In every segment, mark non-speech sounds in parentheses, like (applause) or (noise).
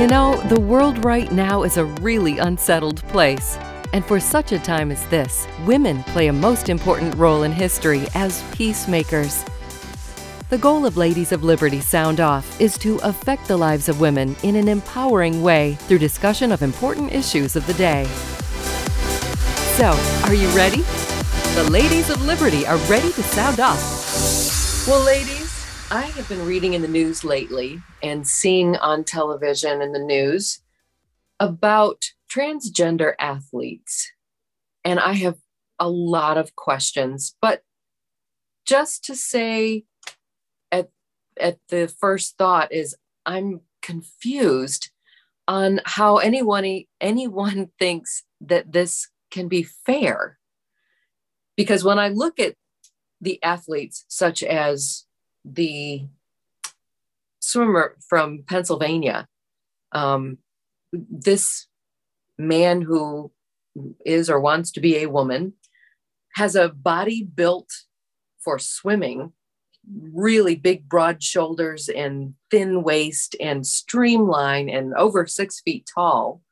You know, the world right now is a really unsettled place. And for such a time as this, women play a most important role in history as peacemakers. The goal of Ladies of Liberty Sound Off is to affect the lives of women in an empowering way through discussion of important issues of the day. So, are you ready? The Ladies of Liberty are ready to sound off. Well, ladies, I have been reading in the news lately and seeing on television and the news about transgender athletes. And I have a lot of questions, but just to say at, at the first thought is I'm confused on how anyone anyone (laughs) thinks that this can be fair. Because when I look at the athletes such as the swimmer from Pennsylvania, um, this man who is or wants to be a woman has a body built for swimming really big broad shoulders and thin waist and streamline and over six feet tall.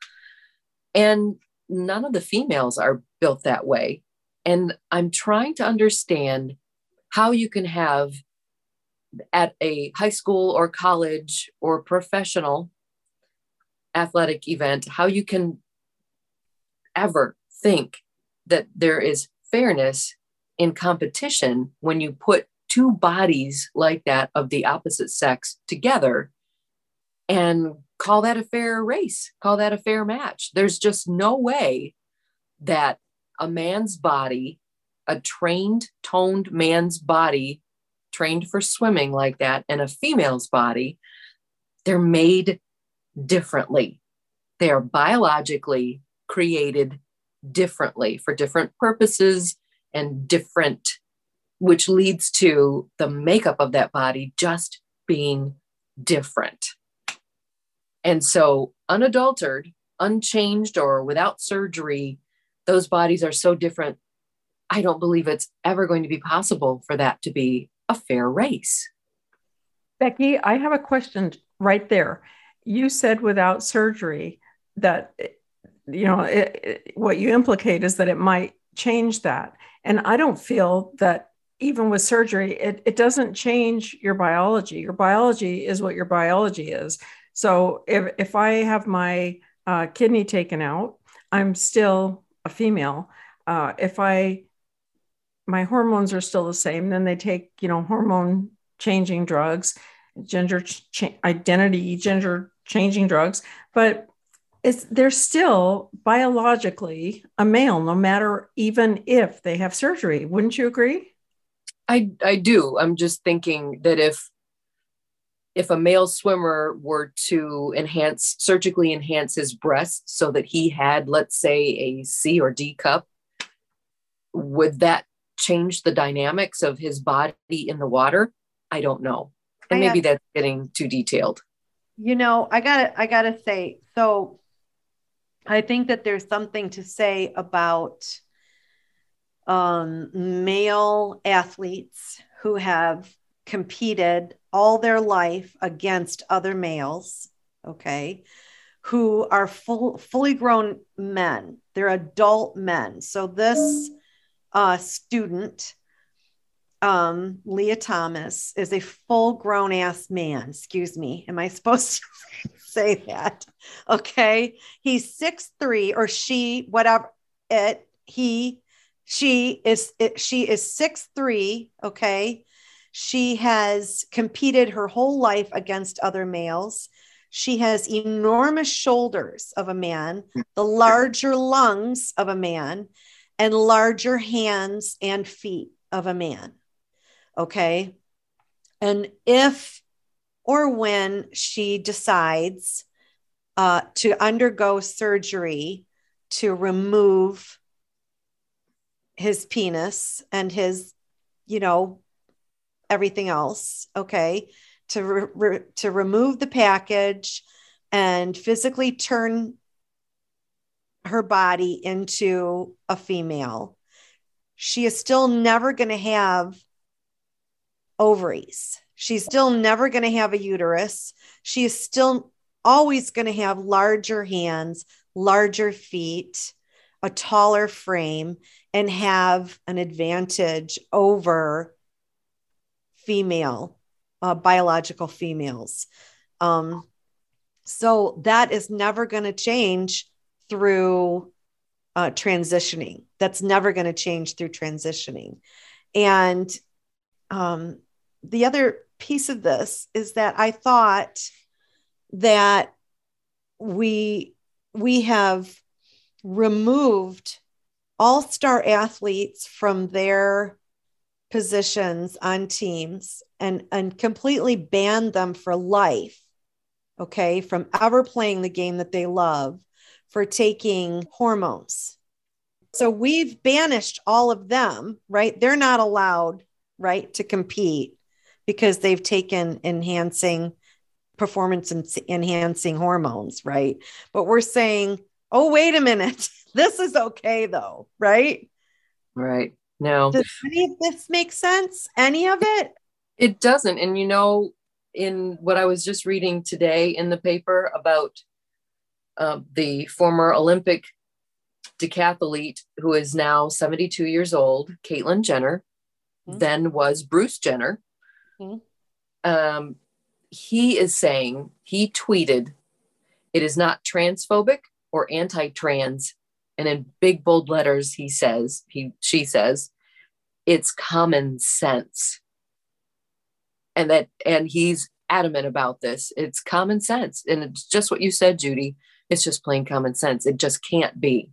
And none of the females are built that way. And i'm trying to understand how you can have at a high school or college or professional athletic event how you can ever think that there is fairness in competition when you put two bodies like that of the opposite sex together and call that a fair race, call that a fair match. There's just no way that a man's body, a trained, toned man's body, trained for swimming like that, and a female's body, they're made differently. They are biologically created differently for different purposes and different, which leads to the makeup of that body just being different. And so, unadulterated, unchanged, or without surgery, those bodies are so different. I don't believe it's ever going to be possible for that to be a fair race. Becky, I have a question right there. You said without surgery that you know it, it, what you implicate is that it might change that and i don't feel that even with surgery it, it doesn't change your biology your biology is what your biology is so if, if i have my uh, kidney taken out i'm still a female uh, if i my hormones are still the same. Then they take you know hormone changing drugs gender ch- identity gender changing drugs. But it's they're still biologically a male no matter even if they have surgery. Wouldn't you agree? I i do. I'm just thinking that if if a male swimmer were to enhance surgically enhance his breast so that he had let's say a c or d cup would that change the dynamics of his body in the water i don't know and maybe that's getting too detailed you know i gotta i gotta say so I think that there's something to say about um, male athletes who have competed all their life against other males, okay, who are full, fully grown men. They're adult men. So this uh, student, um, Lia Thomas, is a full grown ass man. Excuse me. Am I (laughs) supposed to say that. Okay. He's six three or she, whatever it, he, she is, it, she is six three. Okay. She has competed her whole life against other males. She has enormous shoulders of a man, the larger lungs of a man, and larger hands and feet of a man. Okay. And if or when she decides uh, to undergo surgery to remove his penis and his, you know, everything else. Okay. To, re- re- to remove the package and physically turn her body into a female. She is still never going to have ovaries. She's still never going to have a uterus. She is still always going to have larger hands, larger feet, a taller frame, and have an advantage over female, uh, biological females. Um, so that is never going to change through uh, transitioning. That's never going to change through transitioning. And um, the other piece of this is that I thought that we we have removed all star athletes from their positions on teams and and completely banned them for life okay from ever playing the game that they love for taking hormones. So we've banished all of them right? They're not allowed right to compete because they've taken enhancing performance and enhancing hormones right? But we're saying oh wait a minute (laughs) this is okay though right? Right. No. Does any of this make sense? Any of it? It doesn't. And you know in what i was just reading today in the paper about uh, the former olympic decathlete who is now 72 years old caitlyn jenner mm-hmm. then was bruce jenner. Mm-hmm. um, he is saying he tweeted it is not transphobic or anti-trans and in big bold letters he says he she says it's common sense. And that and he's adamant about this. It's common sense. And it's just what you said judy it's just plain common sense. It just can't be.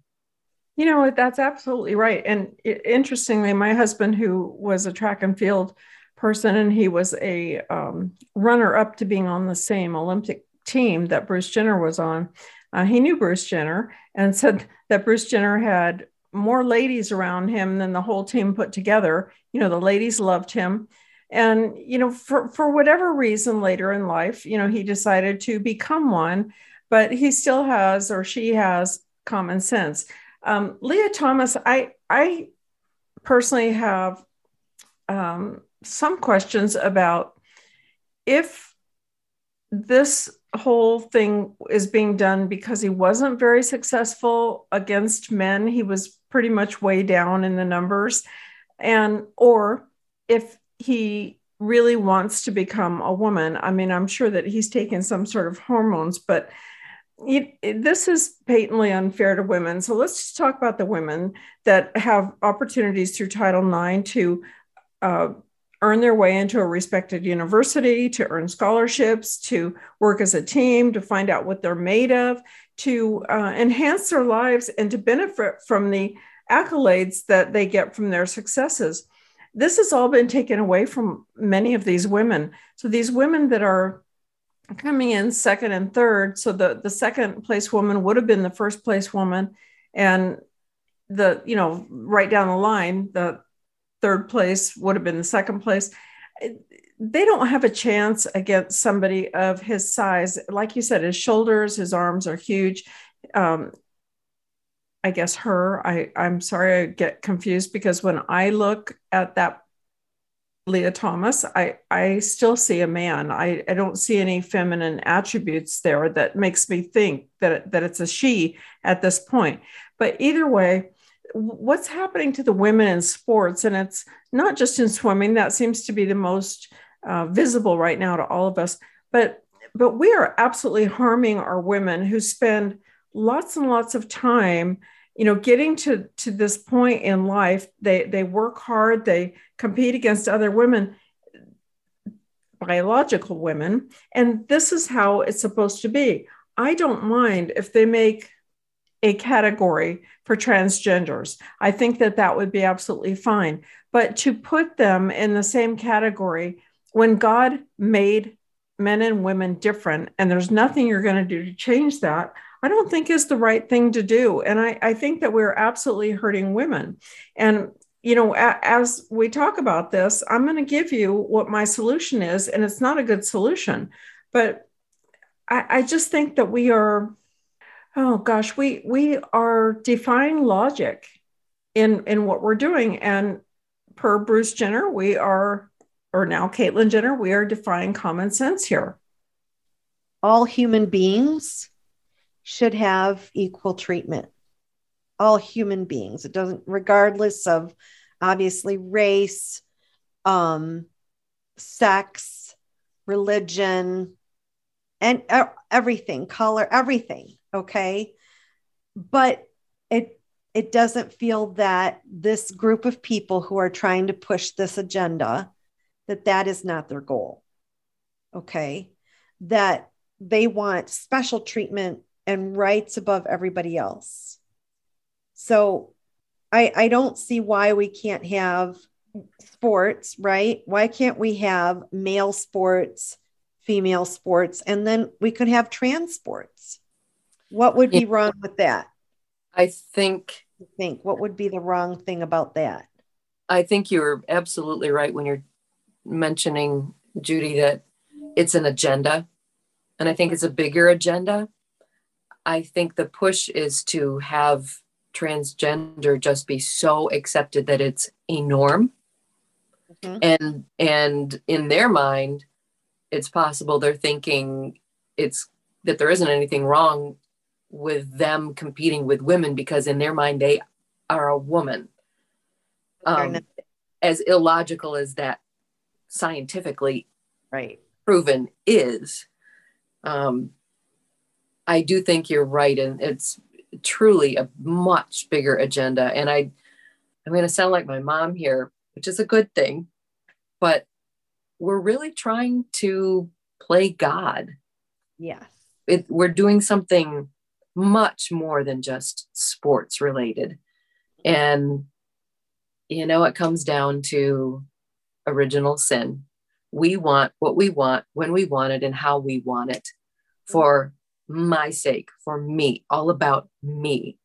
You know that's absolutely right. And it, interestingly my husband who was a track and field person and he was a um, runner up to being on the same olympic team that bruce jenner was on uh, he knew Bruce Jenner and (laughs) said that Bruce Jenner had more ladies around him than the whole team put together. You know, the ladies loved him. And, you know, for, for whatever reason later in life, you know, he decided to become one, but he still has or she has common sense. Um, Lia Thomas, I, I personally have um, some questions about if this whole thing is being done because he wasn't very successful against men. He was pretty much way down in the numbers. And, or if he really wants to become a woman, I mean, I'm sure that he's taken some sort of hormones, but it, this is patently unfair to women. So let's talk about the women that have opportunities through Title IX to uh, earn their way into a respected university, to earn scholarships, to work as a team, to find out what they're made of, to uh, enhance their lives, and to benefit from the accolades that they get from their successes. This has all been taken away from many of these women. So these women that are coming in second and third, so the, the second place woman would have been the first place woman, and the you know right down the line the third place would have been the second place. They don't have a chance against somebody of his size. Like you said, his shoulders, his arms are huge. Um, I guess her. I, I'm sorry, I get confused because when I look at that Lia Thomas, I, I still see a man. I, I don't see any feminine attributes there that makes me think that, that it's a she at this point. But either way, what's happening to the women in sports and it's not just in swimming that seems to be the most uh, visible right now to all of us but but we are absolutely harming our women who spend lots and lots of time you know getting to to this point in life they they work hard they compete against other women biological women and this is how it's supposed to be i don't mind if they make a category for transgenders. I think that that would be absolutely fine. But to put them in the same category when God made men and women different, and there's nothing you're going to do to change that, I don't think is the right thing to do. And I, I think that we're absolutely hurting women. And you know, as we talk about this, I'm going to give you what my solution is, and it's not a good solution, but I, I just think that we are oh gosh we we are defying logic in in what we're doing and per bruce jenner we are or now caitlyn jenner we are defying common sense here all human beings should have equal treatment. All human beings. It doesn't, regardless of obviously race, um, sex, religion, and everything, color, everything. Okay. But it it doesn't feel that this group of people who are trying to push this agenda that that is not their goal okay that they want special treatment and rights above everybody else so i i don't see why we can't have sports right why can't we have male sports female sports and then we could have trans sports what would be wrong with that i think think? What would be the wrong thing about that? I think you're absolutely right when you're mentioning, Judy, that it's an agenda. And I think it's a bigger agenda. I think the push is to have transgender just be so accepted that it's a norm. Mm-hmm. And and in their mind, it's possible they're thinking it's that there isn't anything wrong with them competing with women because in their mind they are a woman. Um, as illogical as that scientifically right proven is, um, I do think you're right, and it's truly a much bigger agenda. And I, I'm going to sound like my mom here, which is a good thing, but we're really trying to play God. Yes. It, we're doing something much more than just sports related. And, you know, it comes down to original sin. We want what we want when we want it and how we want it for my sake, for me, all about me.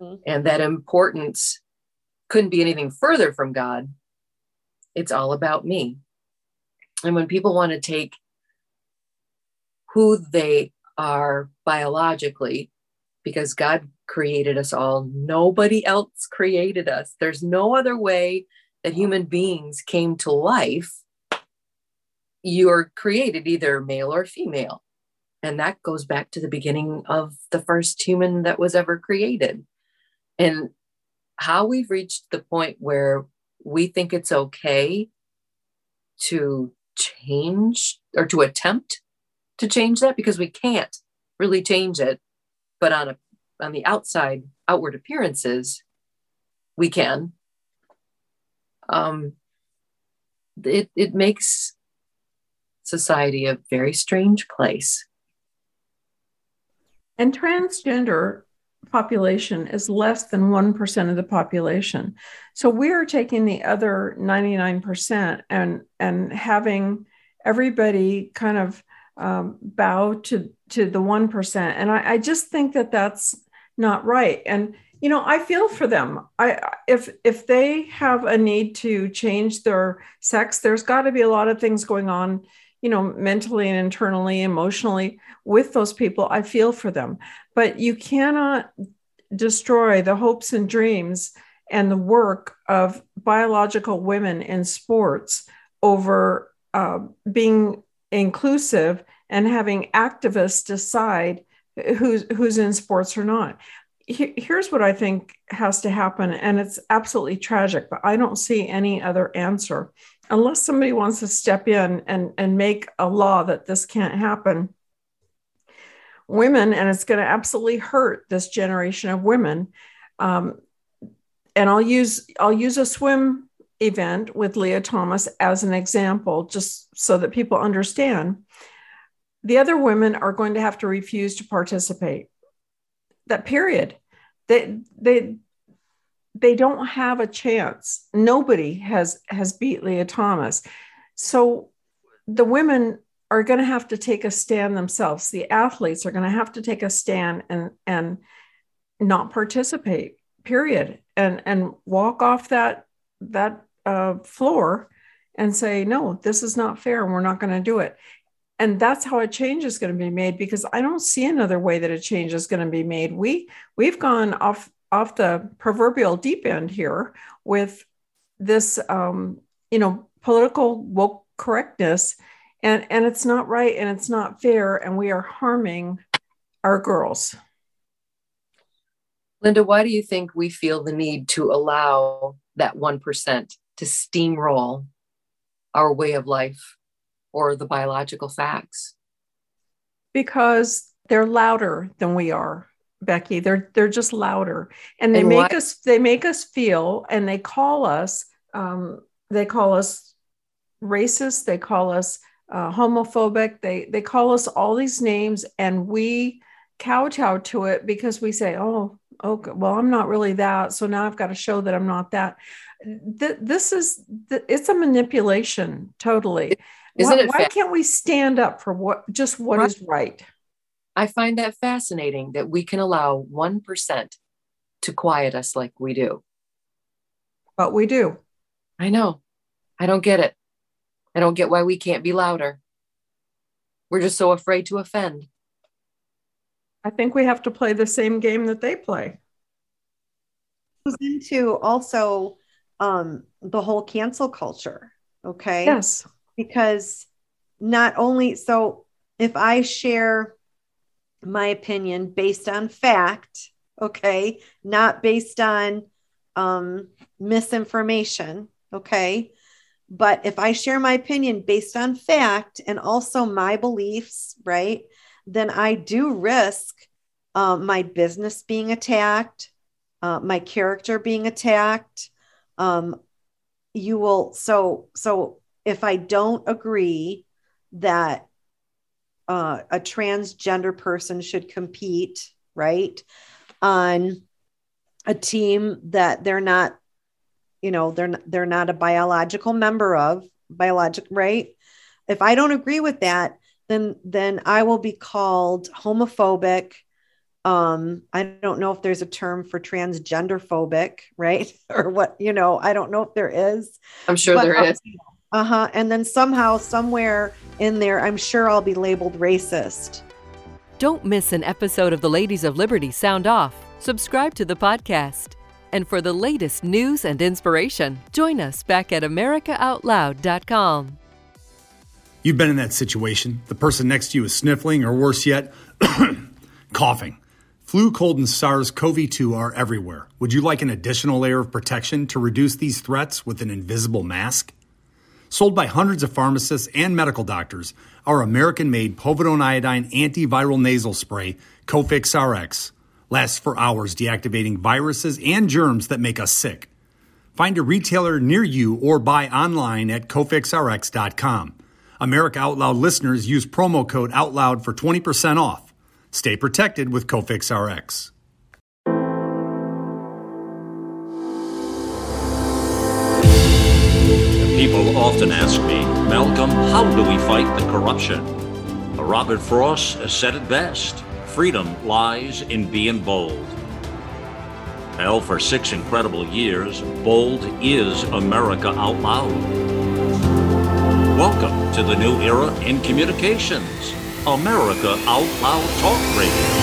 Mm-hmm. And that importance couldn't be anything further from God. It's all about me. And when people want to take who they are biologically because God created us all. Nobody else created us. There's no other way that human beings came to life. You're created either male or female. And that goes back to the beginning of the first human that was ever created. And how we've reached the point where we think it's okay to change or to attempt to change that because we can't really change it. But on a on the outside outward appearances we can. Um, it, it makes society a very strange place and transgender population is less than 1% of the population so we're taking the other 99% and and having everybody kind of um, bow to to the one percent, and I, I just think that that's not right. And you know, I feel for them. I if if they have a need to change their sex, there's got to be a lot of things going on, you know, mentally and internally, emotionally with those people. I feel for them, but you cannot destroy the hopes and dreams and the work of biological women in sports over uh, being inclusive and having activists decide who's who's in sports or not here's what i think has to happen and it's absolutely tragic but i don't see any other answer unless somebody wants to step in and and make a law that this can't happen women and it's going to absolutely hurt this generation of women um, and i'll use i'll use a swim event with Lia Thomas as an example, just so that people understand. The other women are going to have to refuse to participate. That period. They they they don't have a chance. Nobody has has beat Lia Thomas. So the women are going to have to take a stand themselves. The athletes are going to have to take a stand and and not participate. Period. And and walk off that that uh, floor and say, no, this is not fair and we're not going to do it. And that's how a change is going to be made because I don't see another way that a change is going to be made. We we've gone off off the proverbial deep end here with this um, you know political woke correctness. And and it's not right and it's not fair and we are harming our girls. Linda why do you think we feel the need to allow that 1% to steamroll our way of life or the biological facts? Because they're louder than we are becky they're they're just louder and they and make us they make us feel and they call us um, they call us racist they call us uh, homophobic. They they call us all these names, and we kowtow to it because we say, "Oh, okay, well, I'm not really that, so now I've got to show that I'm not that." Th- this is th- it's a manipulation, totally. Isn't why, it? Fa- why can't we stand up for what just what right. is right? I find that fascinating that we can allow one percent to quiet us like we do. But we do. I know. I don't get it. I don't get why we can't be louder. We're just so afraid to offend. I think we have to play the same game that they play. Goes into also um, the whole cancel culture. Okay. Yes. Because not only, so if I share my opinion based on fact, okay, not based on um, misinformation, okay, but if I share my opinion based on fact and also my beliefs, right, then I do risk uh, my business being attacked, uh, my character being attacked. Um, you will so so if I don't agree that uh, a transgender person should compete, right, on a team that they're not you know they're they're not a biological member of biologic right? If i don't agree with that then then i will be called homophobic. Um i don't know if there's a term for transgender phobic right (laughs) or what you know i don't know if there is. I'm sure but, there is uh-huh and then somehow somewhere in there i'm sure i'll be labeled racist don't miss an episode of the ladies of liberty sound off subscribe to the podcast and for the latest news and inspiration, join us back at AmericaOutloud.com. You've been in that situation. The person next to you is sniffling, or worse yet, (clears throat) coughing. Flu, cold, and SARS CoV 2 are everywhere. Would you like an additional layer of protection to reduce these threats with an invisible mask? Sold by hundreds of pharmacists and medical doctors, our American made povidone iodine antiviral nasal spray, Cofix RX lasts for hours, deactivating viruses and germs that make us sick. Find a retailer near you or buy online at cofixrx.com. America Out Loud listeners use promo code OUTLOUD for 20% off. Stay protected with Cofix RX. Often ask me, Malcolm, how do we fight the corruption? Robert Frost has said it best freedom lies in being bold. Hell, for six incredible years, Bold is America Out Loud. Welcome to the new era in communications, America Out Loud Talk Radio.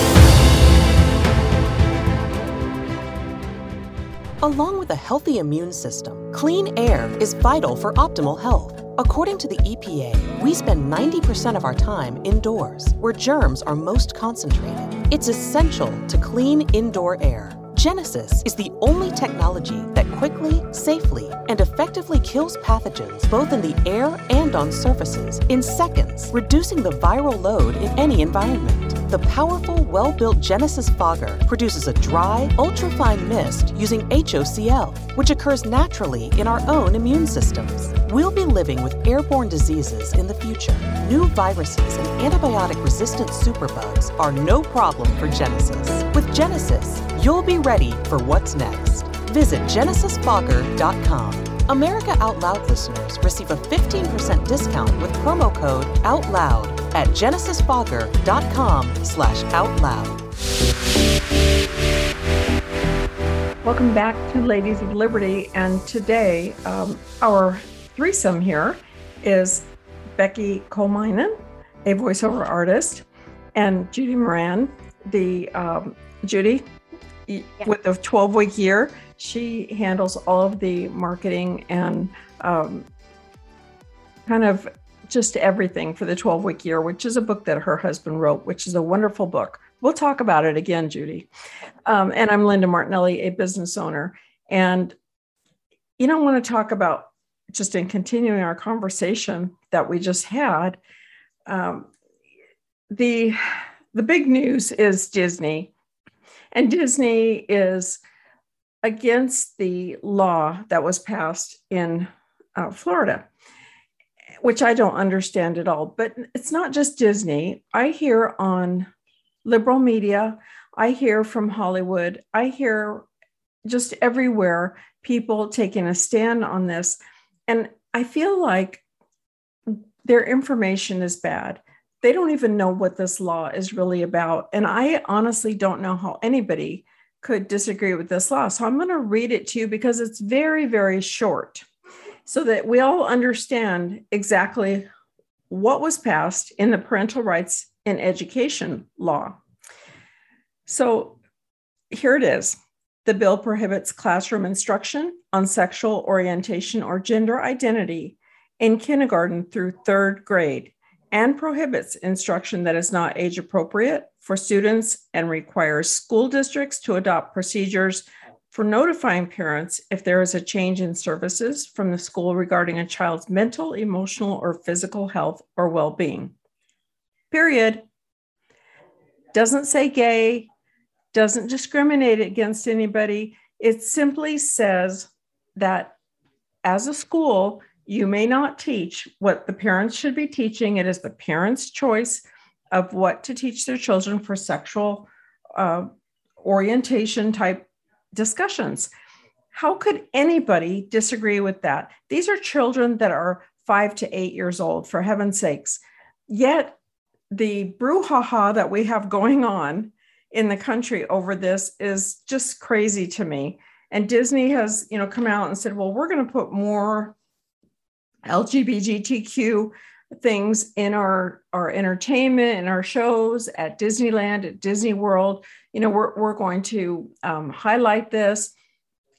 Along with a healthy immune system, clean air is vital for optimal health. According to the EPA, we spend 90% of our time indoors, where germs are most concentrated. It's essential to clean indoor air. Genesis is the only technology that quickly, safely, and effectively kills pathogens both in the air and on surfaces in seconds, reducing the viral load in any environment. The powerful, well built Genesis fogger produces a dry, ultrafine mist using HOCl, which occurs naturally in our own immune systems. We'll be living with airborne diseases in the future. New viruses and antibiotic resistant superbugs are no problem for Genesis. With Genesis, you'll be ready for what's next. Visit genesisfogger.com. America Out Loud listeners receive a 15% discount with promo code OUTLOUD at genesisfogger.com slash outloud. Welcome back to Ladies of Liberty. And today, um, our threesome here is Becky Kolmainen, a voiceover artist, and Judy Moran, the um, Judy, yeah. with the 12 week year. She handles all of the marketing and um, kind of just everything for the 12 week year, which is a book that her husband wrote, which is a wonderful book. We'll talk about it again, Judy. Um, and I'm Linda Martinelli, a business owner. And, you know, I want to talk about just in continuing our conversation that we just had. Um, the the big news is Disney, and Disney is against the law that was passed in uh, Florida, which I don't understand at all. But it's not just Disney. I hear on liberal media, I hear from Hollywood, I hear just everywhere people taking a stand on this. And I feel like their information is bad. They don't even know what this law is really about. And I honestly don't know how anybody could disagree with this law. So I'm going to read it to you because it's very, very short so that we all understand exactly what was passed in the parental rights in education law. So here it is. The bill prohibits classroom instruction on sexual orientation or gender identity in kindergarten through third grade and prohibits instruction that is not age appropriate for students and requires school districts to adopt procedures for notifying parents if there is a change in services from the school regarding a child's mental, emotional, or physical health or well being. Period. Doesn't say gay, doesn't discriminate against anybody. It simply says that as a school, you may not teach what the parents should be teaching. It is the parents' choice of what to teach their children for sexual uh, orientation type discussions. How could anybody disagree with that? These are children that are five to eight years old, for heaven's sakes. Yet the brouhaha that we have going on in the country over this is just crazy to me. And Disney has, you know, come out and said, well, we're going to put more LGBTQ things in our our entertainment and our shows at Disneyland, at Disney World. You know, we're we're going to um, highlight this,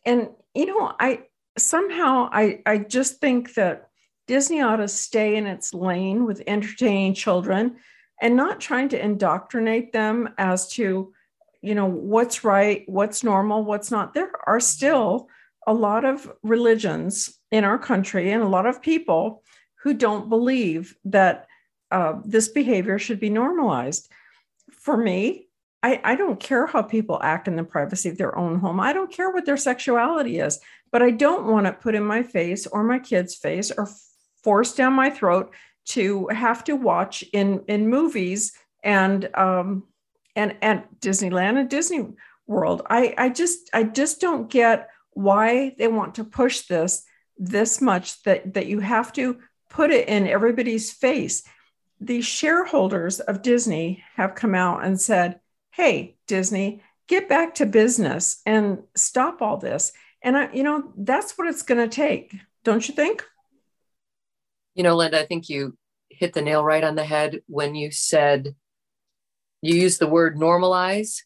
and you know, I somehow I I just think that Disney ought to stay in its lane with entertaining children and not trying to indoctrinate them as to you know what's right what's normal what's not there are still a lot of religions in our country and a lot of people who don't believe that uh, this behavior should be normalized. For me, I, I don't care how people act in the privacy of their own home. I don't care what their sexuality is, but I don't want it put in my face or my kid's face or forced down my throat to have to watch in in movies and um, and at Disneyland and Disney World. I I just I just don't get why they want to push this this much that that you have to put it in everybody's face. The shareholders of Disney have come out and said, "Hey, Disney, get back to business and stop all this." And I, you know, that's what it's going to take, don't you think? You know, Linda, I think you hit the nail right on the head when you said you used the word normalize.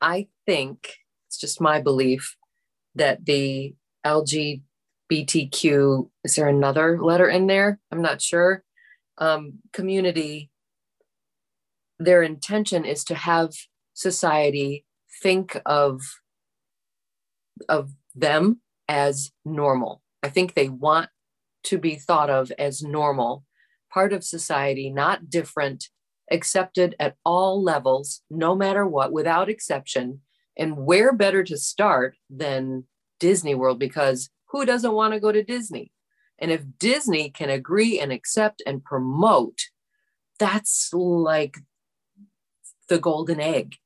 I think it's just my belief that the LGBTQ, is there another letter in there? I'm not sure. Um, community, their intention is to have society think of, of them as normal. I think they want to be thought of as normal, part of society, not different, accepted at all levels, no matter what, without exception. And where better to start than Disney World? Because who doesn't want to go to Disney? And if Disney can agree and accept and promote, that's like the golden egg.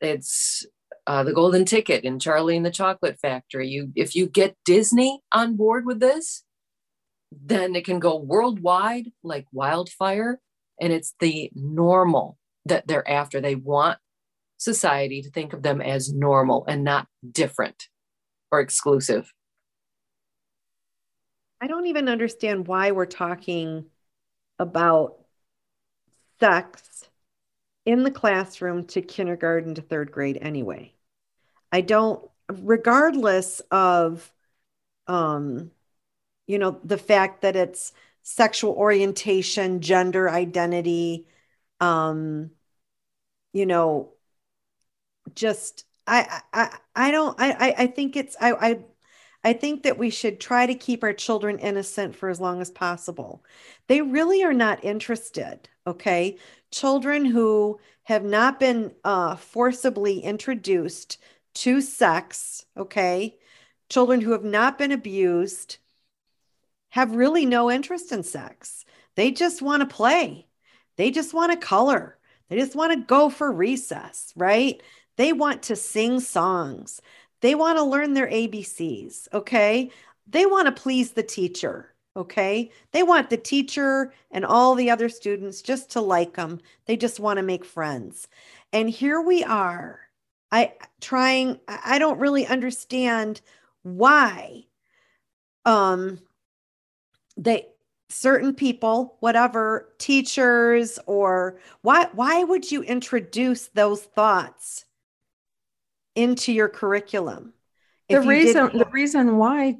It's uh, the golden ticket in Charlie and the Chocolate Factory. You, if you get Disney on board with this, then it can go worldwide like wildfire. And it's the normal that they're after. They want society to think of them as normal and not different or exclusive. I don't even understand why we're talking about sex in the classroom to kindergarten to third grade anyway. I don't, regardless of, um, you know, the fact that it's sexual orientation, gender identity, um, you know, just I I I don't I I think it's I I I think that we should try to keep our children innocent for as long as possible. They really are not interested, okay? Children who have not been uh, forcibly introduced to sex, okay? Children who have not been abused have really no interest in sex. They just want to play. They just want to color. They just want to go for recess, right? They want to sing songs. They want to learn their ABCs, okay? They want to please the teacher, okay? They want the teacher and all the other students just to like them. They just want to make friends. And here we are. I trying I don't really understand why um they certain people whatever teachers or why why would you introduce those thoughts into your curriculum. The reason the reason why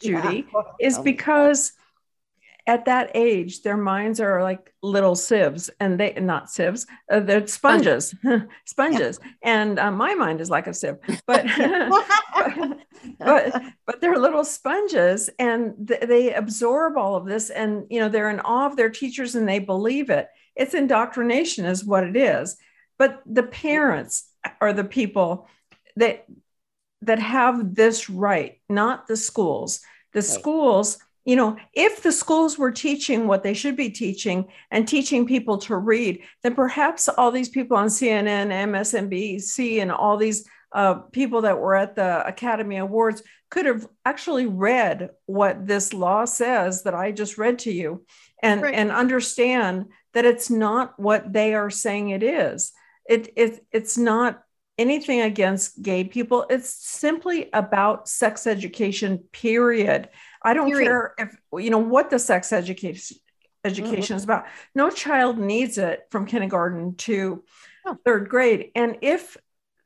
judy yeah. (laughs) is because at that age their minds are like little sieves and they not sieves uh, they're sponges (laughs) sponges. yeah. and uh, my mind is like a sieve (laughs) but, but but but they're little sponges and th- they absorb all of this and you know they're in awe of their teachers and they believe it. It's indoctrination is what it is. But the parents are the people that that have this right not the schools the right. schools you know if the schools were teaching what they should be teaching and teaching people to read then perhaps all these people on cnn msnbc and all these uh, people that were at the Academy Awards could have actually read what this law says that I just read to you and, right. and understand that it's not what they are saying it is. It, it, it's not anything against gay people. It's simply about sex education, period. I don't period. care if, you know, what the sex education education mm-hmm. is about. No child needs it from kindergarten to oh. third grade. And if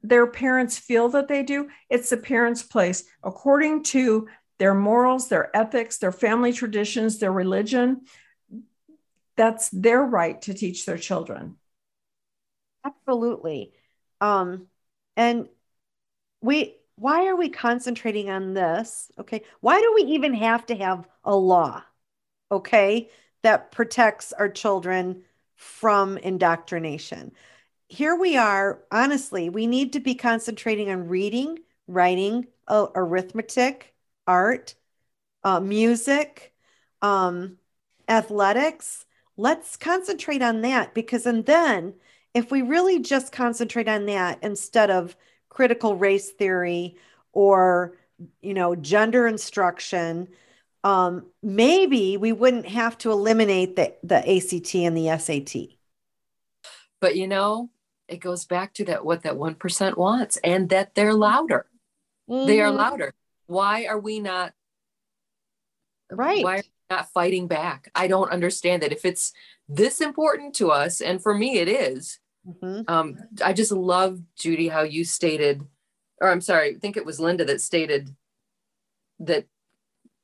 their parents feel that they do, it's the parents' place according to their morals, their ethics, their family traditions, their religion. That's their right to teach their children. Absolutely. Um, and we, why are we concentrating on this? Okay. Why do we even have to have a law? Okay. That protects our children from indoctrination here we are, honestly, we need to be concentrating on reading, writing, uh, arithmetic, art, uh, music, um, athletics. Let's concentrate on that because, and then if we really just concentrate on that instead of critical race theory or, you know, gender instruction, um, maybe we wouldn't have to eliminate the, the ACT and the SAT. But you know, it goes back to that what that 1% wants and that they're louder. Mm-hmm. They are mm-hmm. louder. Why are we not right? Why are we not fighting back? I don't understand that. If it's this important to us, and for me it is, mm-hmm. um, I just love Judy how you stated, or I'm sorry, I think it was Linda that stated that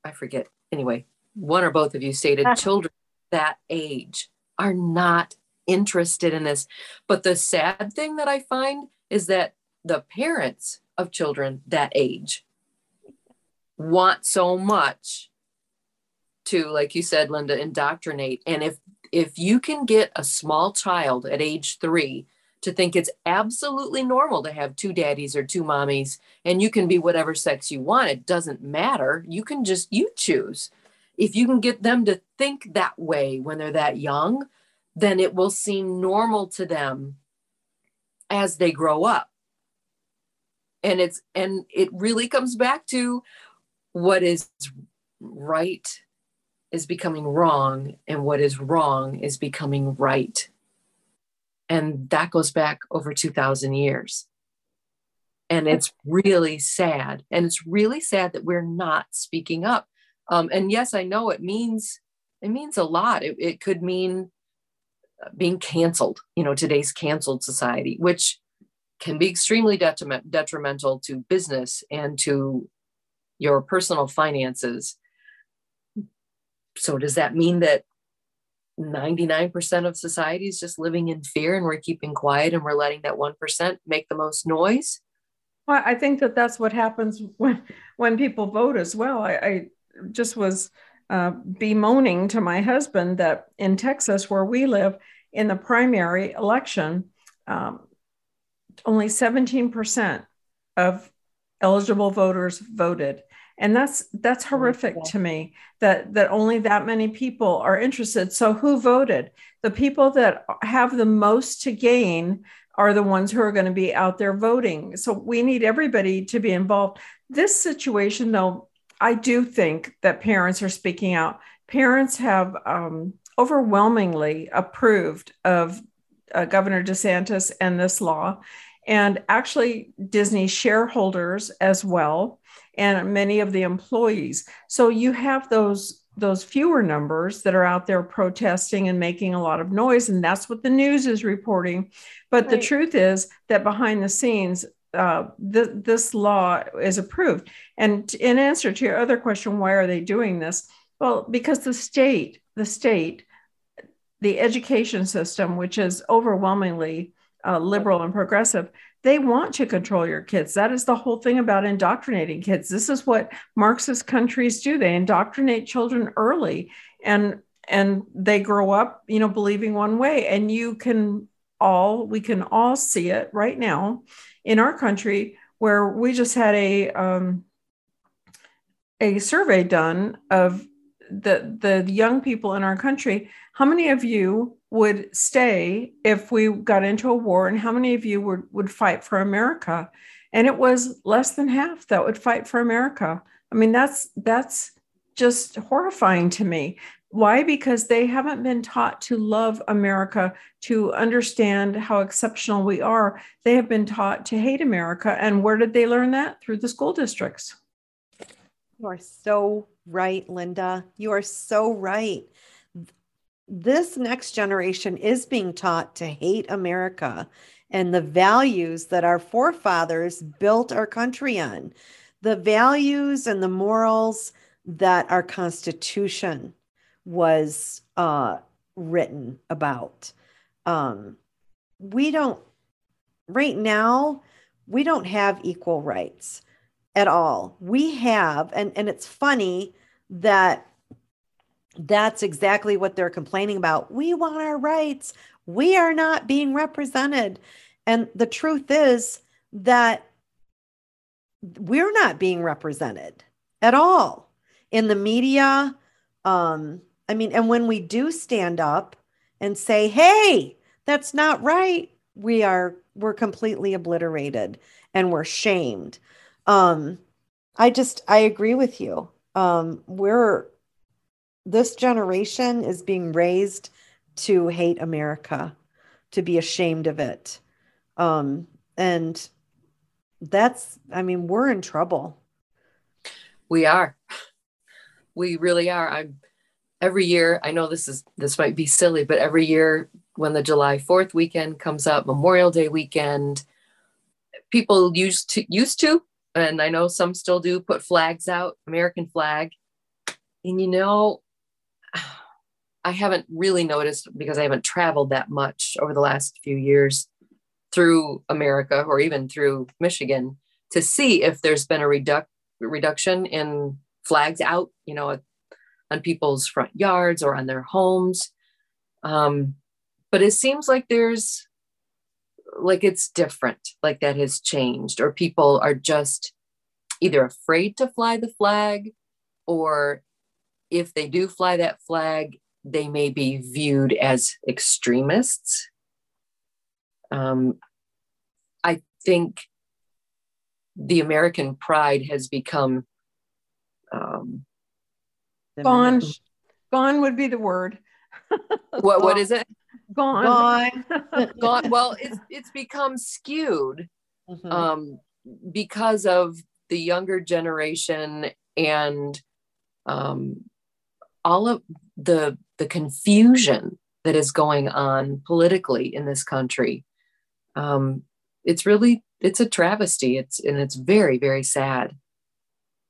I forget. Anyway, one or both of you stated (laughs) children that age are not interested in this. But the sad thing that I find is that the parents of children that age want so much to like you said linda indoctrinate. And if if you can get a small child at age 3 to think it's absolutely normal to have two daddies or two mommies and you can be whatever sex you want it doesn't matter. You can just you choose. If you can get them to think that way when they're that young then it will seem normal to them as they grow up. And it's and it really comes back to what is right is becoming wrong and what is wrong is becoming right. And that goes back over 2000 years. And it's really sad. And it's really sad that we're not speaking up. Um, and yes i know it means it means a lot. It, it could mean being canceled, you know, today's canceled society, which can be extremely detriment, detrimental to business and to your personal finances. So does that mean that 99% of society is just living in fear and we're keeping quiet and we're letting that 1% make the most noise? Well, I think that that's what happens when when people vote as well. I, I just was uh, bemoaning to my husband that in Texas, where we live, in the primary election, um, only 17% of eligible voters voted and that's that's horrific to me that that only that many people are interested. So who voted? The people that have the most to gain are the ones who are going to be out there voting. So we need everybody to be involved. This situation though i do think that parents are speaking out. Parents have um, overwhelmingly approved of uh, governor desantis and this law. And actually disney shareholders as well and many of the employees. So you have those those fewer numbers that are out there protesting and making a lot of noise and that's what the news is reporting but right. the truth is that behind the scenes uh, th- this law is approved and in answer to your other question why are they doing this well because the state the state the education system which is overwhelmingly uh, liberal and progressive they want to control your kids. That is the whole thing about indoctrinating kids. This is what Marxist countries do. They indoctrinate children early and and they grow up, you know, believing one way. And you can all we can all see it right now in our country where we just had a um, a survey done of the the young people in our country. How many of you would stay if we got into a war and how many of you would, would fight for America? And it was less than half that would fight for America. I mean, that's that's just horrifying to me. Why? Because they haven't been taught to love America, to understand how exceptional we are. They have been taught to hate America. And where did they learn that? Through the school districts. You are so right, Linda. You are so right this next generation is being taught to hate America and the values that our forefathers built our country on, the values and the morals that our Constitution was uh, written about. Um, we don't, right now, we don't have equal rights at all. We have, and, and it's funny that that's exactly what they're complaining about. We want our rights. We are not being represented. And the truth is that we're not being represented at all in the media. Um, I mean, and when we do stand up and say, hey, that's not right, we are we're completely obliterated and we're shamed. Um, I just I agree with you. Um, we're this generation is being raised to hate America, to be ashamed of it. Um, and that's, I mean, we're in trouble. We are. We really are. I'm every year, I know this is this might be silly, but every year when the July 4th weekend comes up, Memorial Day weekend, people used to used to, and I know some still do, put flags out, American flag. And you know, I haven't really noticed because I haven't traveled that much over the last few years through America or even through Michigan to see if there's been a reduc- reduction in flags out, you know, on people's front yards or on their homes. Um, but it seems like there's like it's different, like that has changed, or people are just either afraid to fly the flag or if they do fly that flag, they may be viewed as extremists. Um, I think the American pride has become um, gone. Gone would be the word. (laughs) what what is it? Gone. Gone. (laughs) gone. Well, it's it's become skewed mm-hmm. um, because of the younger generation and um, all of the the confusion that is going on politically in this country um, it's really it's a travesty it's and it's very very sad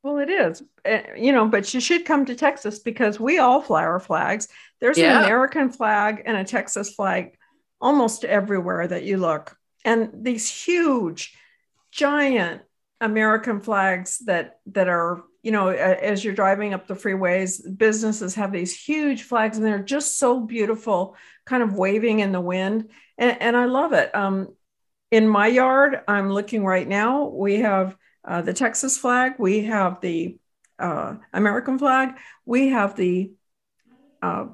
Well, it is, uh, you know, but you should come to Texas because we all fly our flags. There's Yeah. an American flag and a Texas flag almost everywhere that you look. And these huge, giant American flags that that are, you know, as you're driving up the freeways, businesses have these huge flags and they're just so beautiful, kind of waving in the wind. And, and I love it. Um, in my yard, I'm looking right now. We have uh, the Texas flag, we have the uh, American flag, we have the uh,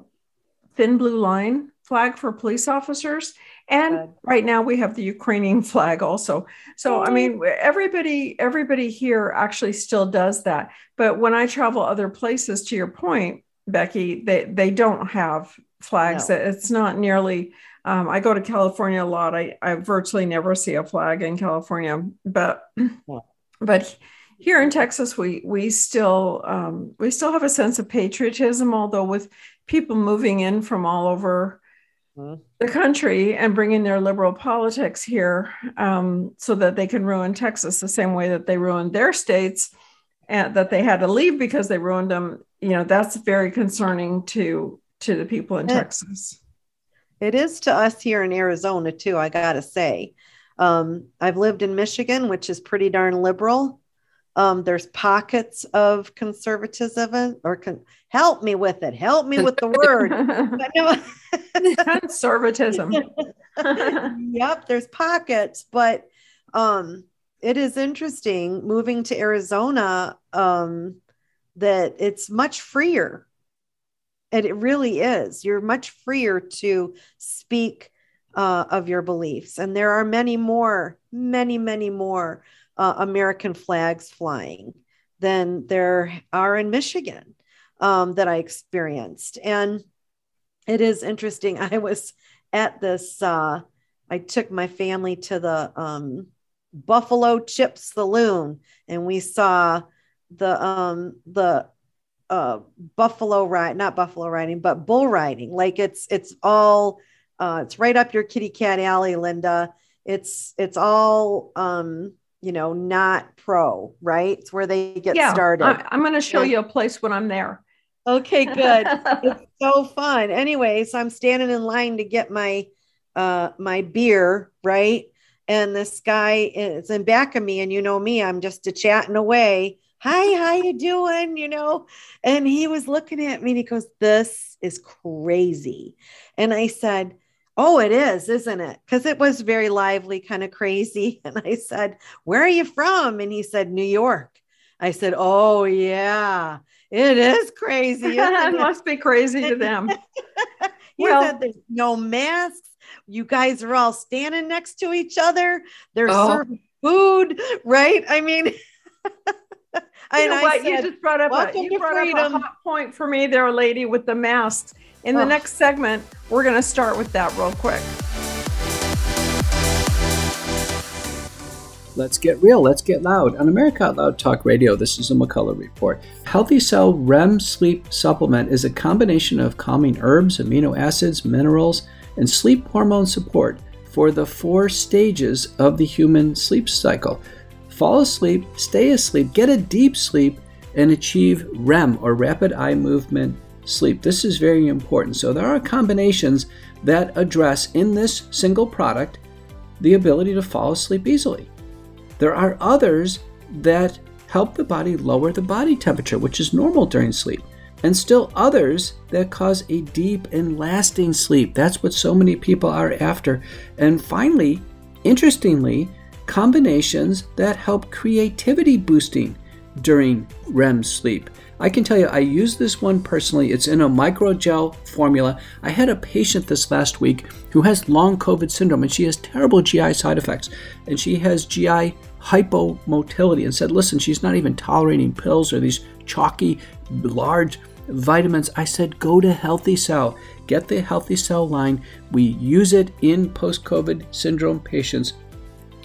thin blue line flag for police officers, and right now we have the Ukrainian flag also. So I mean, everybody everybody here actually still does that. But when I travel other places, to your point, Becky, they they don't have flags. No. It's not nearly. Um, I go to California a lot. I, I virtually never see a flag in California, but but here in Texas, we we still um, we still have a sense of patriotism, although with people moving in from all over The country and bringing their liberal politics here, um, so that they can ruin Texas the same way that they ruined their states, and that they had to leave because they ruined them. You know, that's very concerning to to the people in Yeah. Texas. It is to us here in Arizona too, I gotta say. Um, I've lived in Michigan, which is pretty darn liberal. Um, there's pockets of conservatism or con- help me with it. Help me with the word. (laughs) Conservatism. (laughs) yep, there's pockets, but um, it is interesting moving to Arizona um, that it's much freer. And it really is. You're much freer to speak uh, of your beliefs. And there are many more, many, many more uh, American flags flying than there are in Michigan um, that I experienced. And it is interesting. (laughs) I was at this, uh, I took my family to the um, Buffalo Chip Saloon and we saw the, um, the, uh, buffalo ride, not buffalo riding, but bull riding. Like it's, it's all, uh, it's right up your kitty cat alley, Linda. It's, it's all, um, you know, not pro, right? It's where they get yeah, started. I, I'm going to show you a place when I'm there. Okay, good. (laughs) it's so fun. Anyway, so I'm standing in line to get my uh my beer, right? And this guy is in back of me, and you know me, I'm just a chatting away. Hi, how you doing? You know, and he was looking at me and he goes, This is crazy. And I said, Oh, it is, isn't it? Because it was very lively, kind of crazy. (laughs) And I said, Where are you from? And he said, New York. I said, Oh, yeah, it is crazy. (laughs) it? must be crazy to them. (laughs) He Well- said there's no masks. You guys are all standing next to each other. They're Oh. serving food, right? I mean, (laughs) You and know I what? you just brought up, a, you to brought up a hot point for me there, lady, with the masks. In the Oh. next segment, we're going to start with that real quick. Let's get real, let's get loud. On America Out Loud Talk Radio, this is a McCullough Report. Healthy Cell REM Sleep Supplement is a combination of calming herbs, amino acids, minerals, and sleep hormone support for the four stages of the human sleep cycle. Fall asleep, stay asleep, get a deep sleep, and achieve REM or rapid eye movement sleep. This is very important. So, there are combinations that address in this single product the ability to fall asleep easily. There are others that help the body lower the body temperature, which is normal during sleep, and still others that cause a deep and lasting sleep. That's what so many people are after. And finally, interestingly, combinations that help creativity boosting during REM sleep. I can tell you, I use this one personally. It's in a microgel formula. I had a patient this last week who has long COVID syndrome and she has terrible GI side effects. And she has GI hypomotility and said, listen, she's not even tolerating pills or these chalky, large vitamins. I said, go to Healthy Cell. Get the Healthy Cell line. We use it in post COVID syndrome patients.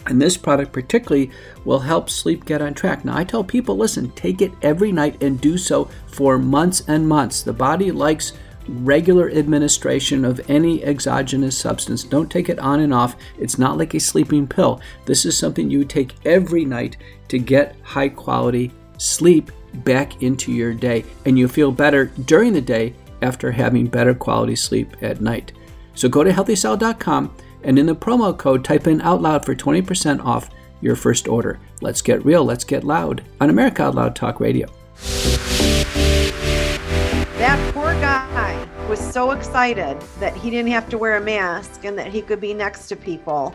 And this product, particularly, will help sleep get on track. Now, I tell people listen, take it every night and do so for months and months. The body likes regular administration of any exogenous substance. Don't take it on and off. It's not like a sleeping pill. This is something you take every night to get high quality sleep back into your day, and you feel better during the day after having better quality sleep at night. So go to healthycell.com and in the promo code type in out loud for 20% off your first order. Let's get real, let's get loud on America Out Loud Talk Radio. That poor guy was so excited that he didn't have to wear a mask and that he could be next to people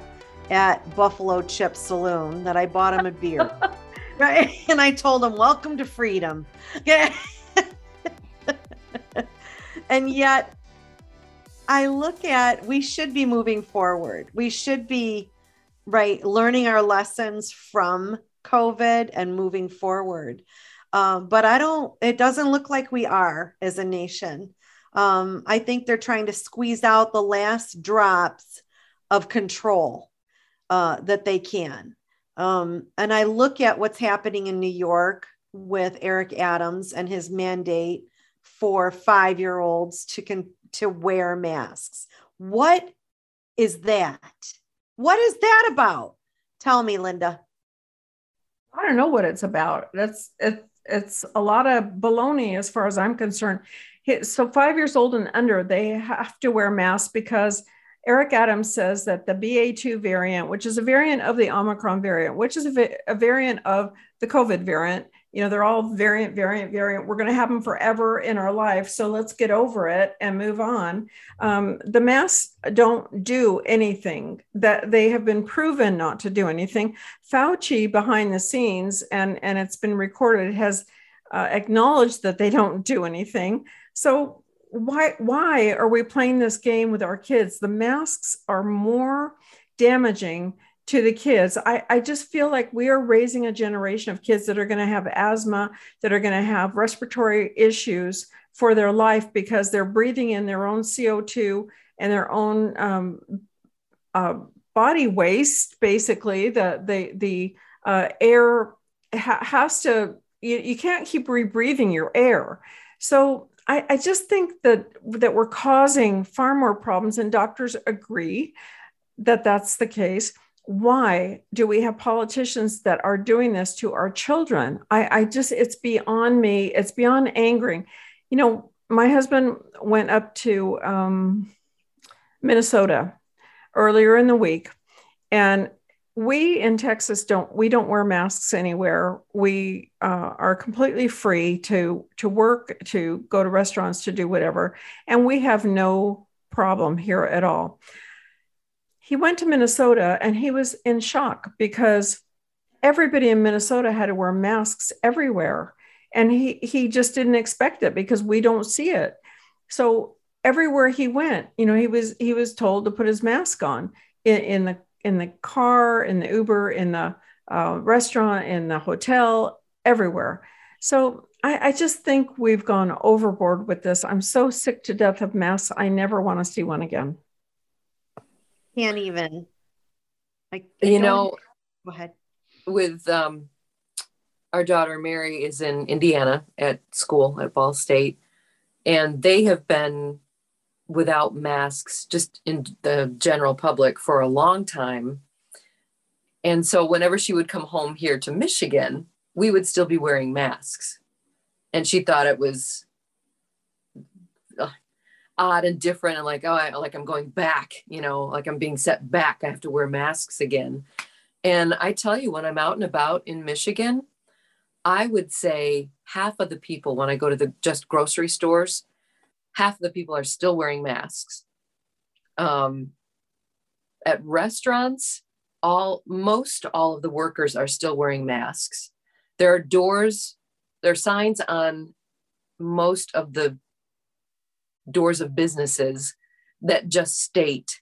at Buffalo Chip Saloon that I bought him a beer. (laughs) right? And I told him, Welcome to freedom. (laughs) and yet, I look at we should be moving forward. We should be, right, learning our lessons from COVID and moving forward. Um, but I don't, it doesn't look like we are as a nation. Um, I think they're trying to squeeze out the last drops of control uh, that they can. Um, and I look at what's happening in New York with Eric Adams and his mandate for five year olds to con- to wear masks. What is that? What is that about? Tell me, Linda. I don't know what it's about. That's it, it's a lot of baloney as far as I'm concerned. So five years old and under, they have to wear masks because Eric Adams says that the BA2 variant, which is a variant of the Omicron variant, which is a, a variant of the COVID variant, you know, they're all variant, variant, variant. We're going to have them forever in our life. So let's get over it and move on. Um, the masks don't do anything that they have been proven not to do anything. Fauci behind the scenes, and, and it's been recorded, has uh, acknowledged that they don't do anything. So why why are we playing this game with our kids the masks are more damaging to the kids. I, I just feel like we are raising a generation of kids that are going to have asthma that are going to have respiratory issues for their life because they're breathing in their own co2 and their own um, uh, body waste basically. The the the uh, air ha- has to you, you can't keep rebreathing your air. So I, I just think that that we're causing far more problems, and doctors agree that that's the case. Why do we have politicians that are doing this to our children? I, I just, it's beyond me. It's beyond angering. You know, my husband went up to um, Minnesota earlier in the week, and we in Texas don't we don't wear masks anywhere. We uh, are completely free to to work, to go to restaurants, to do whatever, and we have no problem here at all. He went to Minnesota and he was in shock because everybody in Minnesota had to wear masks everywhere, and he he just didn't expect it because we don't see it. So everywhere he went, you know, he was he was told to put his mask on in, in the in the car, in the Uber, in the uh, restaurant, in the hotel, everywhere. So I, I, just think we've gone overboard with this. I'm so sick to death of masks. I never want to see one again. Can't even. I, you know, go ahead. With um, our daughter Mary is in Indiana at school at Ball State, and they have been without masks just in the general public for a long time. And so whenever she would come home here to Michigan, we would still be wearing masks. And she thought it was odd and different and like, oh, I, like I'm going back, you know, like I'm being set back. I have to wear masks again. And I tell you, when I'm out and about in Michigan, I would say half of the people when I go to the just grocery stores half of the people are still wearing masks. Um, at restaurants, all most all of the workers are still wearing masks. There are doors, there are signs on most of the doors of businesses that just state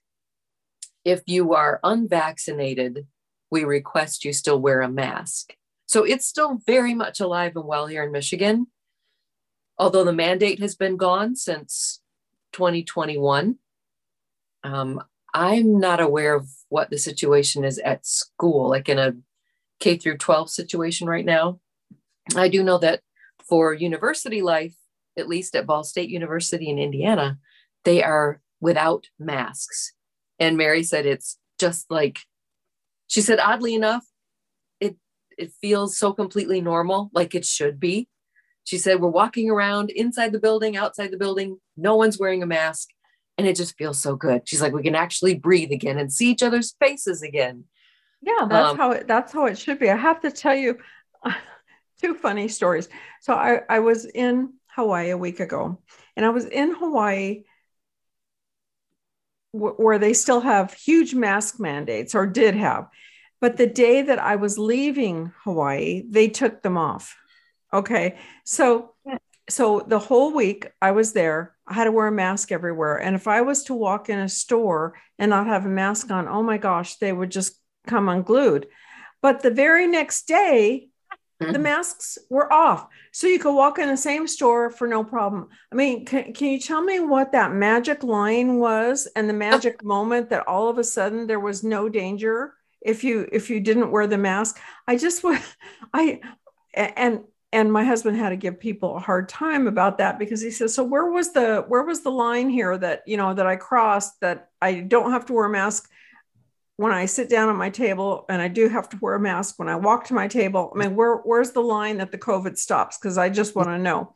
if you are unvaccinated, we request you still wear a mask. So it's still very much alive and well here in Michigan although the mandate has been gone since 2021. Um, I'm not aware of what the situation is at school, like in a K through 12 situation right now. I do know that for university life, at least at Ball State University in Indiana, they are without masks. And Mary said it's just like, she said, oddly enough, it it feels so completely normal, like it should be. She said, We're walking around inside the building, outside the building, no one's wearing a mask. And it just feels so good. She's like, We can actually breathe again and see each other's faces again. Yeah, that's um, how it that's how it should be. I have to tell you (laughs) two funny stories. So I, I was in Hawaii a week ago, and I was in Hawaii where they still have huge mask mandates or did have. But the day that I was leaving Hawaii, they took them off. Okay. So so the whole week I was there, I had to wear a mask everywhere. And if I was to walk in a store and not have a mask on, oh my gosh, they would just come unglued. But the very next day, the mm-hmm. masks were off. So you could walk in the same store for no problem. I mean, can, can you tell me what that magic line was and the magic moment that all of a sudden there was no danger if you if you didn't wear the mask? I just was (laughs) I and and my husband had to give people a hard time about that because he says so where was the where was the line here that you know that i crossed that i don't have to wear a mask when I sit down at my table, and I do have to wear a mask when I walk to my table. I mean, where where's the line that the COVID stops? Because I just want to know.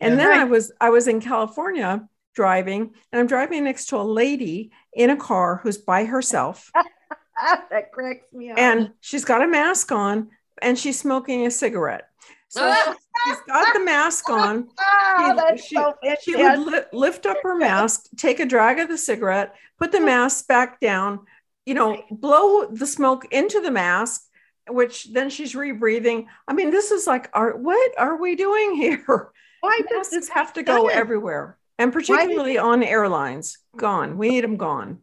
And yeah, then right. I was I was in California driving, and I'm driving next to a lady in a car who's by herself. (laughs) that cracks me up. And she's got a mask on, and she's smoking a cigarette. So (laughs) she's got the mask on. Oh, she, so she would li- lift up her mask, take a drag of the cigarette, put the (laughs) mask back down, you know, blow the smoke into the mask, which then she's rebreathing. I mean, this is like, are, what are we doing here? Why (laughs) does this have to go everywhere? And particularly on airlines, gone. We need them gone.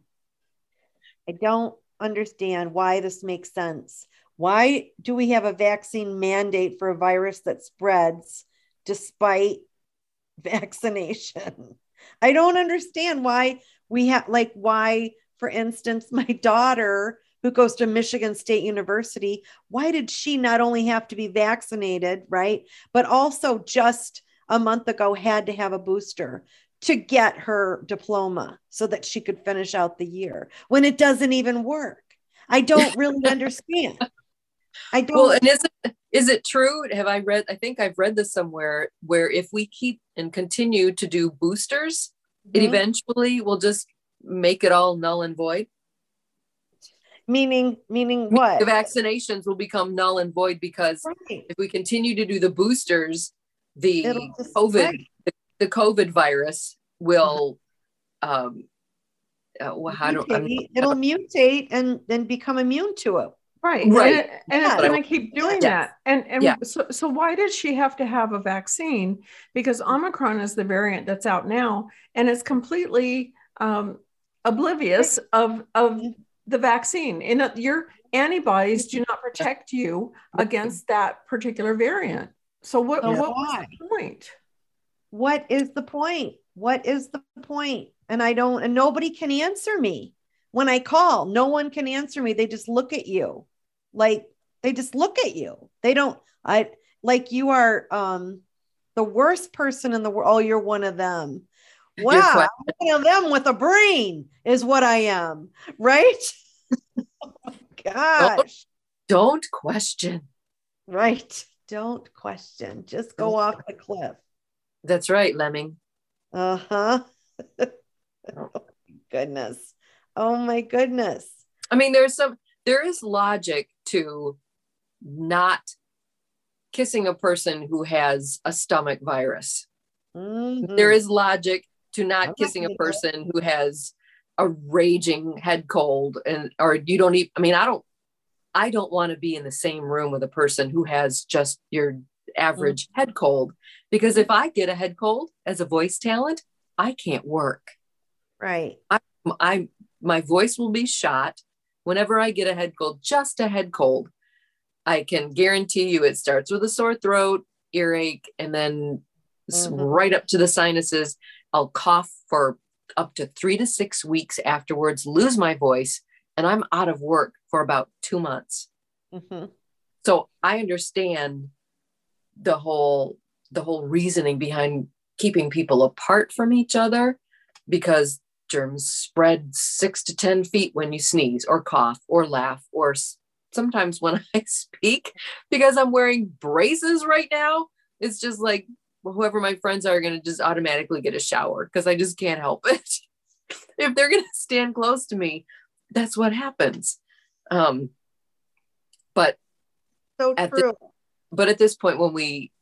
I don't understand why this makes sense. Why do we have a vaccine mandate for a virus that spreads despite (laughs) vaccination? I don't understand why we have, like, why for instance, my (laughs) daughter who goes to Michigan State University, why did she not only have to be vaccinated, right? But also just a month ago had to have a booster to get her diploma so that she could finish out the year when it doesn't even work. I don't really (laughs) understand. I don't. Well, and is it is it true? Have I read? I think I've read this somewhere where if we keep and continue to do boosters, mm-hmm. it eventually will just make it all null and void? Meaning, meaning what? The vaccinations will become null and void because right. if we continue to do the boosters, the COVID, the, the, COVID virus will, um, uh, well, how do I it'll mutate and then become immune to it. Right. Right. And, and it's going to keep doing yes. that. And, and yeah. so, so why did she have to have a vaccine? Because Omicron is the variant that's out now and it's completely um, oblivious of of the vaccine. In a, your antibodies do not protect you against that particular variant. So what, so what was the point? What is the point? What is the point? And I don't and nobody can answer me. When I call, no one can answer me. They just look at you. Like they just look at you. They don't I like you are um the worst person in the world. Oh, you're one of them. Wow, one of them with a brain is what I am, right? (laughs) Gosh. Don't, don't question. Right. Don't question. Just go off the cliff. That's right, Lemming. Uh huh. oh, (laughs) goodness. Oh my goodness. I mean, there's some, there is logic to not kissing a person who has a stomach virus. Mm-hmm. There is logic to not kissing a person who has a raging head cold and or you don't even I mean I don't I don't want to be in the same room with a person who has just your average mm-hmm. head cold because if I get a head cold as a voice talent, I can't work. Right. I, I my voice will be shot whenever I get a head cold, just a head cold. I can guarantee you it starts with a sore throat, earache, and then mm-hmm. right up to the sinuses. I'll cough for up to three to six weeks afterwards, lose my voice, and I'm out of work for about two months. Mm-hmm. So I understand the whole the whole reasoning behind keeping people apart from each other because germs spread six to ten feet when you sneeze or cough or laugh or sometimes when (laughs) I speak because I'm wearing braces right now. It's just like whoever my friends are are going to just automatically get a shower because I just can't help (laughs) it. if they're going to stand close to me, that's what happens. Um, but so at true. The, but at this point, when we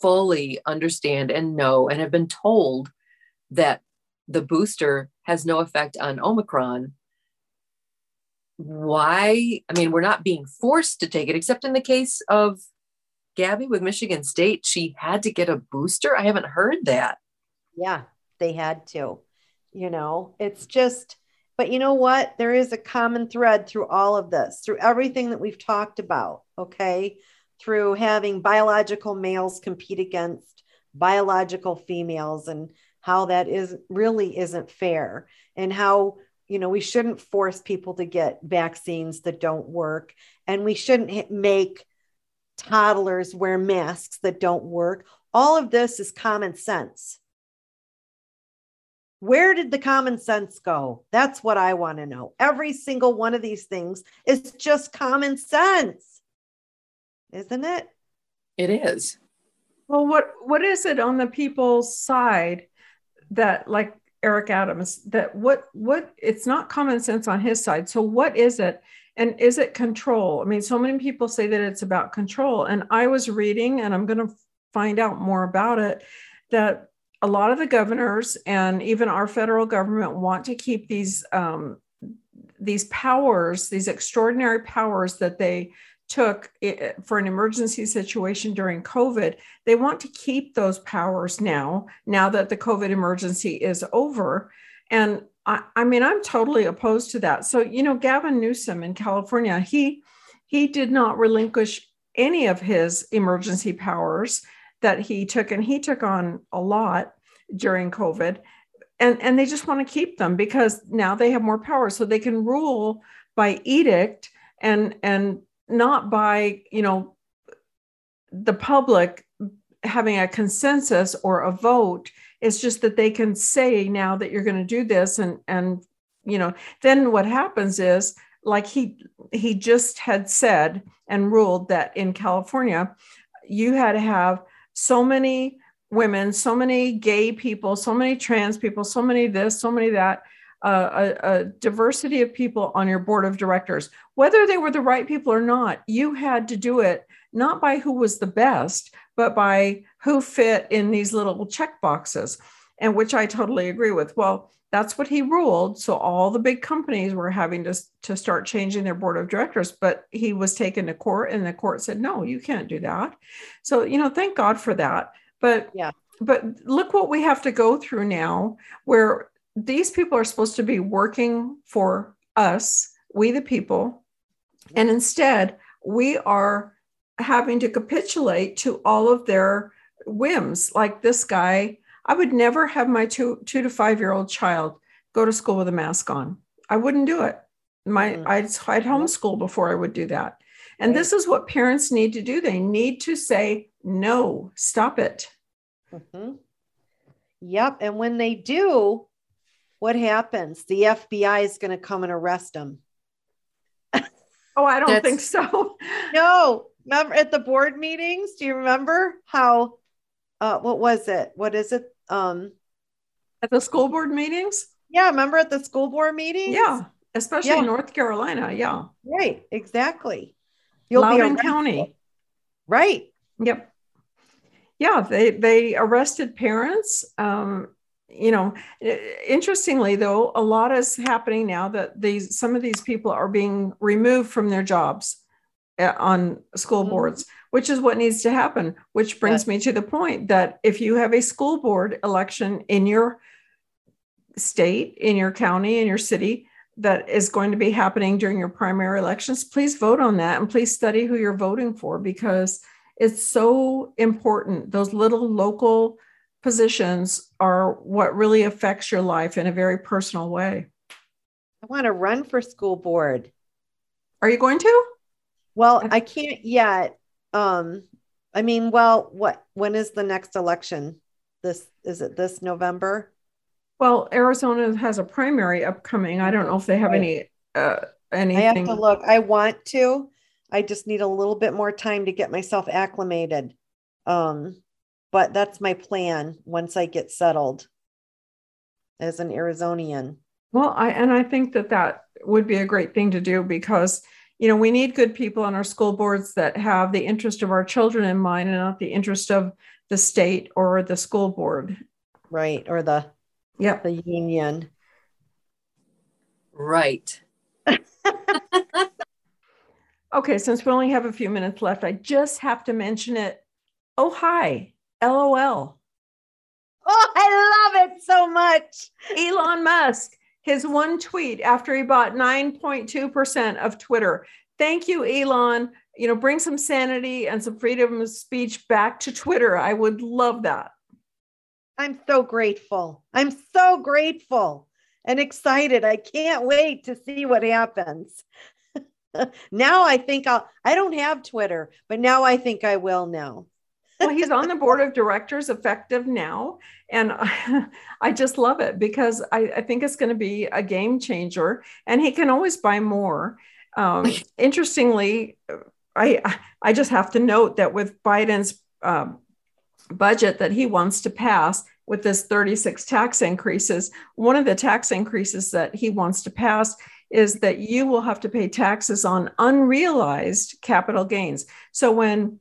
fully understand and know and have been told that the booster has no effect on Omicron, why? I mean, we're not being forced to take it, except in the case of Gabby with Michigan State. She had to get a booster. I haven't heard that. Yeah, they had to. You know, it's just, but you know what? There is a common thread through all of this, through everything that we've talked about. Okay. Through having biological males compete against biological females and how that is really isn't fair and how you know we shouldn't force people to get vaccines that don't work and we shouldn't make toddlers wear masks that don't work. All of this is common sense. Where did the common sense go? That's what i want to know. Every single one of these things is just common sense isn't it? It is. Well what what is it on the people's side that like Eric Adams that what what it's not common sense on his side. So what is it? And is it control? I mean, so many people say that it's about control. And I was reading, and I'm going to find out more about it, that a lot of the governors and even our federal government want to keep these um, these powers, these extraordinary powers that they took for an emergency situation during COVID, they want to keep those powers now, now that the COVID emergency is over. And I, I, mean, I'm totally opposed to that. So, you know, Gavin Newsom in California, he he did not relinquish any of his emergency powers that he took, and he took on a lot during COVID. And, and they just want to keep them because now they have more power so they can rule by edict and and not by you know the public having a consensus or a vote it's just that they can say now that you're going to do this and and you know then what happens is like he he just had said and ruled that in california you had to have so many women so many gay people so many trans people so many this so many that uh, a, a, diversity of people on your board of directors, whether they were the right people or not. You had to do it not by who was the best, but by who fit in these little check boxes, and which I totally agree with. Well, that's what he ruled. So all the big companies were having to, to start changing their board of directors, but he was taken to court and the court said, no, you can't do that. So, you know, thank God for that. But yeah, but look what we have to go through now where these people are supposed to be working for us, we the people, and instead we are having to capitulate to all of their whims. Like this guy, I would never have my two two to five year old child go to school with a mask on. I wouldn't do it. My mm. I'd, I'd homeschool before I would do that. And right. this is what parents need to do. They need to say no, stop it. Mm-hmm. Yep. And when they do, what happens? The FBI is going to come and arrest them. oh, I don't That's, think so. no, remember at the board meetings? Do you remember how? Uh, what was it? What is it? Um, at the school board meetings? Yeah, remember at the school board meetings? Yeah, especially yeah. North Carolina. Yeah, right. Exactly. You'll Loudoun County. Right. Yep. Yeah, they they arrested parents. Um, you know interestingly though a lot is happening now that these some of these people are being removed from their jobs on school mm-hmm. boards which is what needs to happen which brings yes. me to the point that if you have a school board election in your state in your county in your city that is going to be happening during your primary elections please vote on that and please study who you're voting for because it's so important those little local positions are what really affects your life in a very personal way. I want to run for school board. Are you going to? Well, I can't yet. Um, I mean, well, what when is the next election? This is it this November? Well, Arizona has a primary upcoming. I don't know if they have any uh anything. I have to look. I want to, I just need a little bit more time to get myself acclimated. Um, but that's my plan once I get settled as an Arizonian. Well, I and I think that that would be a great thing to do because you know we need good people on our school boards that have the interest of our children in mind and not the interest of the state or the school board. Right, or the Yep. the union. Right. (laughs) Okay, since we only have a few minutes left, I just have to mention it. Oh, hi, LOL. Oh, I love it so much. Elon Musk, his one tweet after he bought 9.2% of Twitter. Thank you, Elon. You know, bring some sanity and some freedom of speech back to Twitter. I would love that. I'm so grateful. I'm so grateful and excited. I can't wait to see what happens. (laughs) now I think I'll, I don't have Twitter, but now I think I will now. Well, he's on the board of directors effective now. And I, (laughs) I just love it because I, I think it's going to be a game changer and he can always buy more. Um, (laughs) interestingly, I, I just have to note that with Biden's um, budget that he wants to pass with this 36 tax increases, one of the tax increases that he wants to pass is that you will have to pay taxes on unrealized capital gains. So when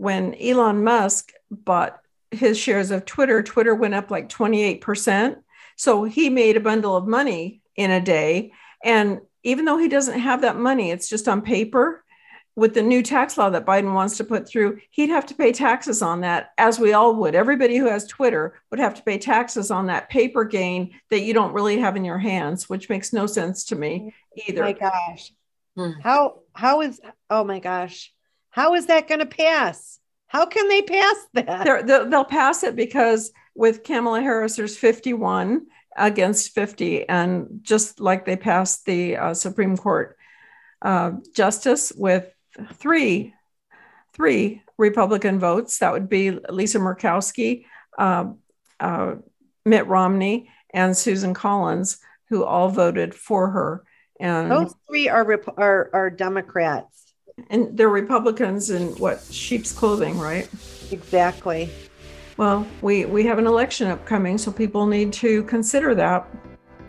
when Elon Musk bought his shares of Twitter, Twitter went up like 28%. So he made a bundle of money in a day. And even though he doesn't have that money, it's just on paper. With the new tax law that Biden wants to put through, he'd have to pay taxes on that, as we all would. Everybody who has Twitter would have to pay taxes on that paper gain that you don't really have in your hands, which makes no sense to me either. My gosh. Hmm. How how is oh my gosh. How is that going to pass? How can they pass that? They're, they'll, pass it because with Kamala Harris, there's 51 against 50. And just like they passed the uh, Supreme Court uh, justice with three, three Republican votes, that would be Lisa Murkowski, uh, uh, Mitt Romney, and Susan Collins, who all voted for her. And Those three are are, are Democrats. And they're Republicans in what sheep's clothing, right? Exactly. Well, we we have an election upcoming, so people need to consider that,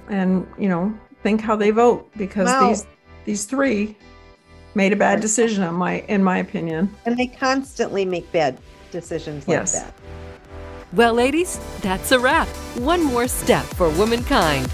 and you know, think how they vote because Wow. these these three made a bad decision, in my in my opinion. And they constantly make bad decisions like Yes. that. Well, ladies, that's a wrap. One more step for womankind.